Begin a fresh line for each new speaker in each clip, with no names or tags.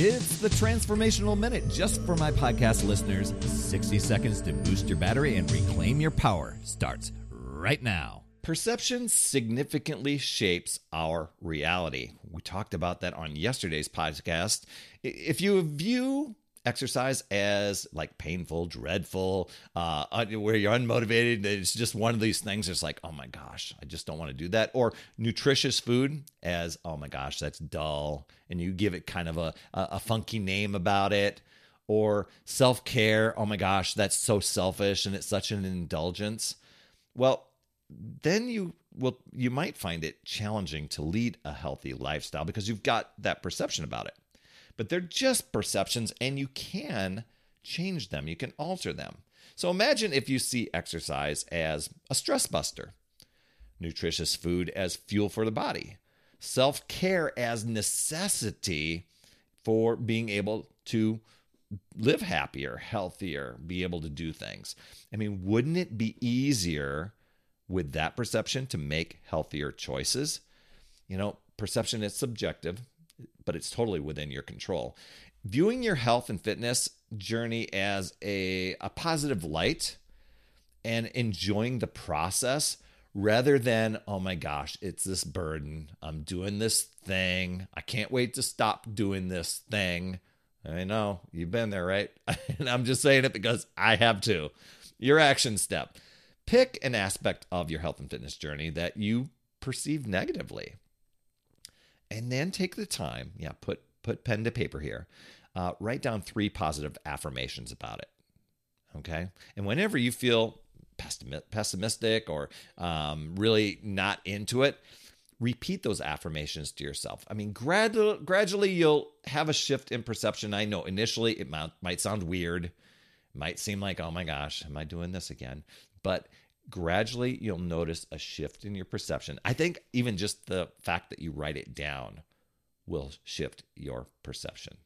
It's the Transformational Minute just for my podcast listeners. 60 seconds to boost your battery and reclaim your power starts right now. Perception significantly shapes our reality. We talked about that on yesterday's podcast. If you view exercise as like painful, dreadful, uh, where you're unmotivated. It's just one of these things. It's like, oh my gosh, I just don't want to do that. Or nutritious food as, oh my gosh, that's dull, and you give it kind of a a funky name about it. Or self care, oh my gosh, that's so selfish and it's such an indulgence. Well, then you will you might find it challenging to lead a healthy lifestyle because you've got that perception about it but they're just perceptions and you can change them, you can alter them. So imagine if you see exercise as a stress buster, nutritious food as fuel for the body, self care as necessity for being able to live happier, healthier, be able to do things. I mean, wouldn't it be easier with that perception to make healthier choices? You know, perception is subjective but it's totally within your control. Viewing your health and fitness journey as a, a positive light and enjoying the process rather than, oh my gosh, it's this burden. I'm doing this thing. I can't wait to stop doing this thing. I know you've been there, right? and I'm just saying it because I have too. Your action step pick an aspect of your health and fitness journey that you perceive negatively and then take the time yeah put put pen to paper here uh, write down three positive affirmations about it okay? And whenever you feel pessimistic or um, really not into it repeat those affirmations to yourself. I mean gradu- gradually you'll have a shift in perception. I know initially it might, might sound weird might seem like oh my gosh am i doing this again? But gradually you'll notice a shift in your perception. I think even just the fact that you write it down will shift your perception.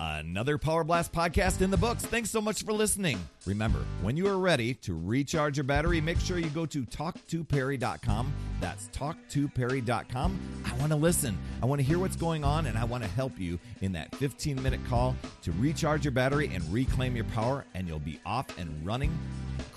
Another Power Blast podcast in the books. Thanks so much for listening. Remember, when you are ready to recharge your battery, make sure you go to talktoperry.com. That's talktoperry.com. I want to listen. I want to hear what's going on, and I want to help you in that 15 minute call to recharge your battery and reclaim your power, and you'll be off and running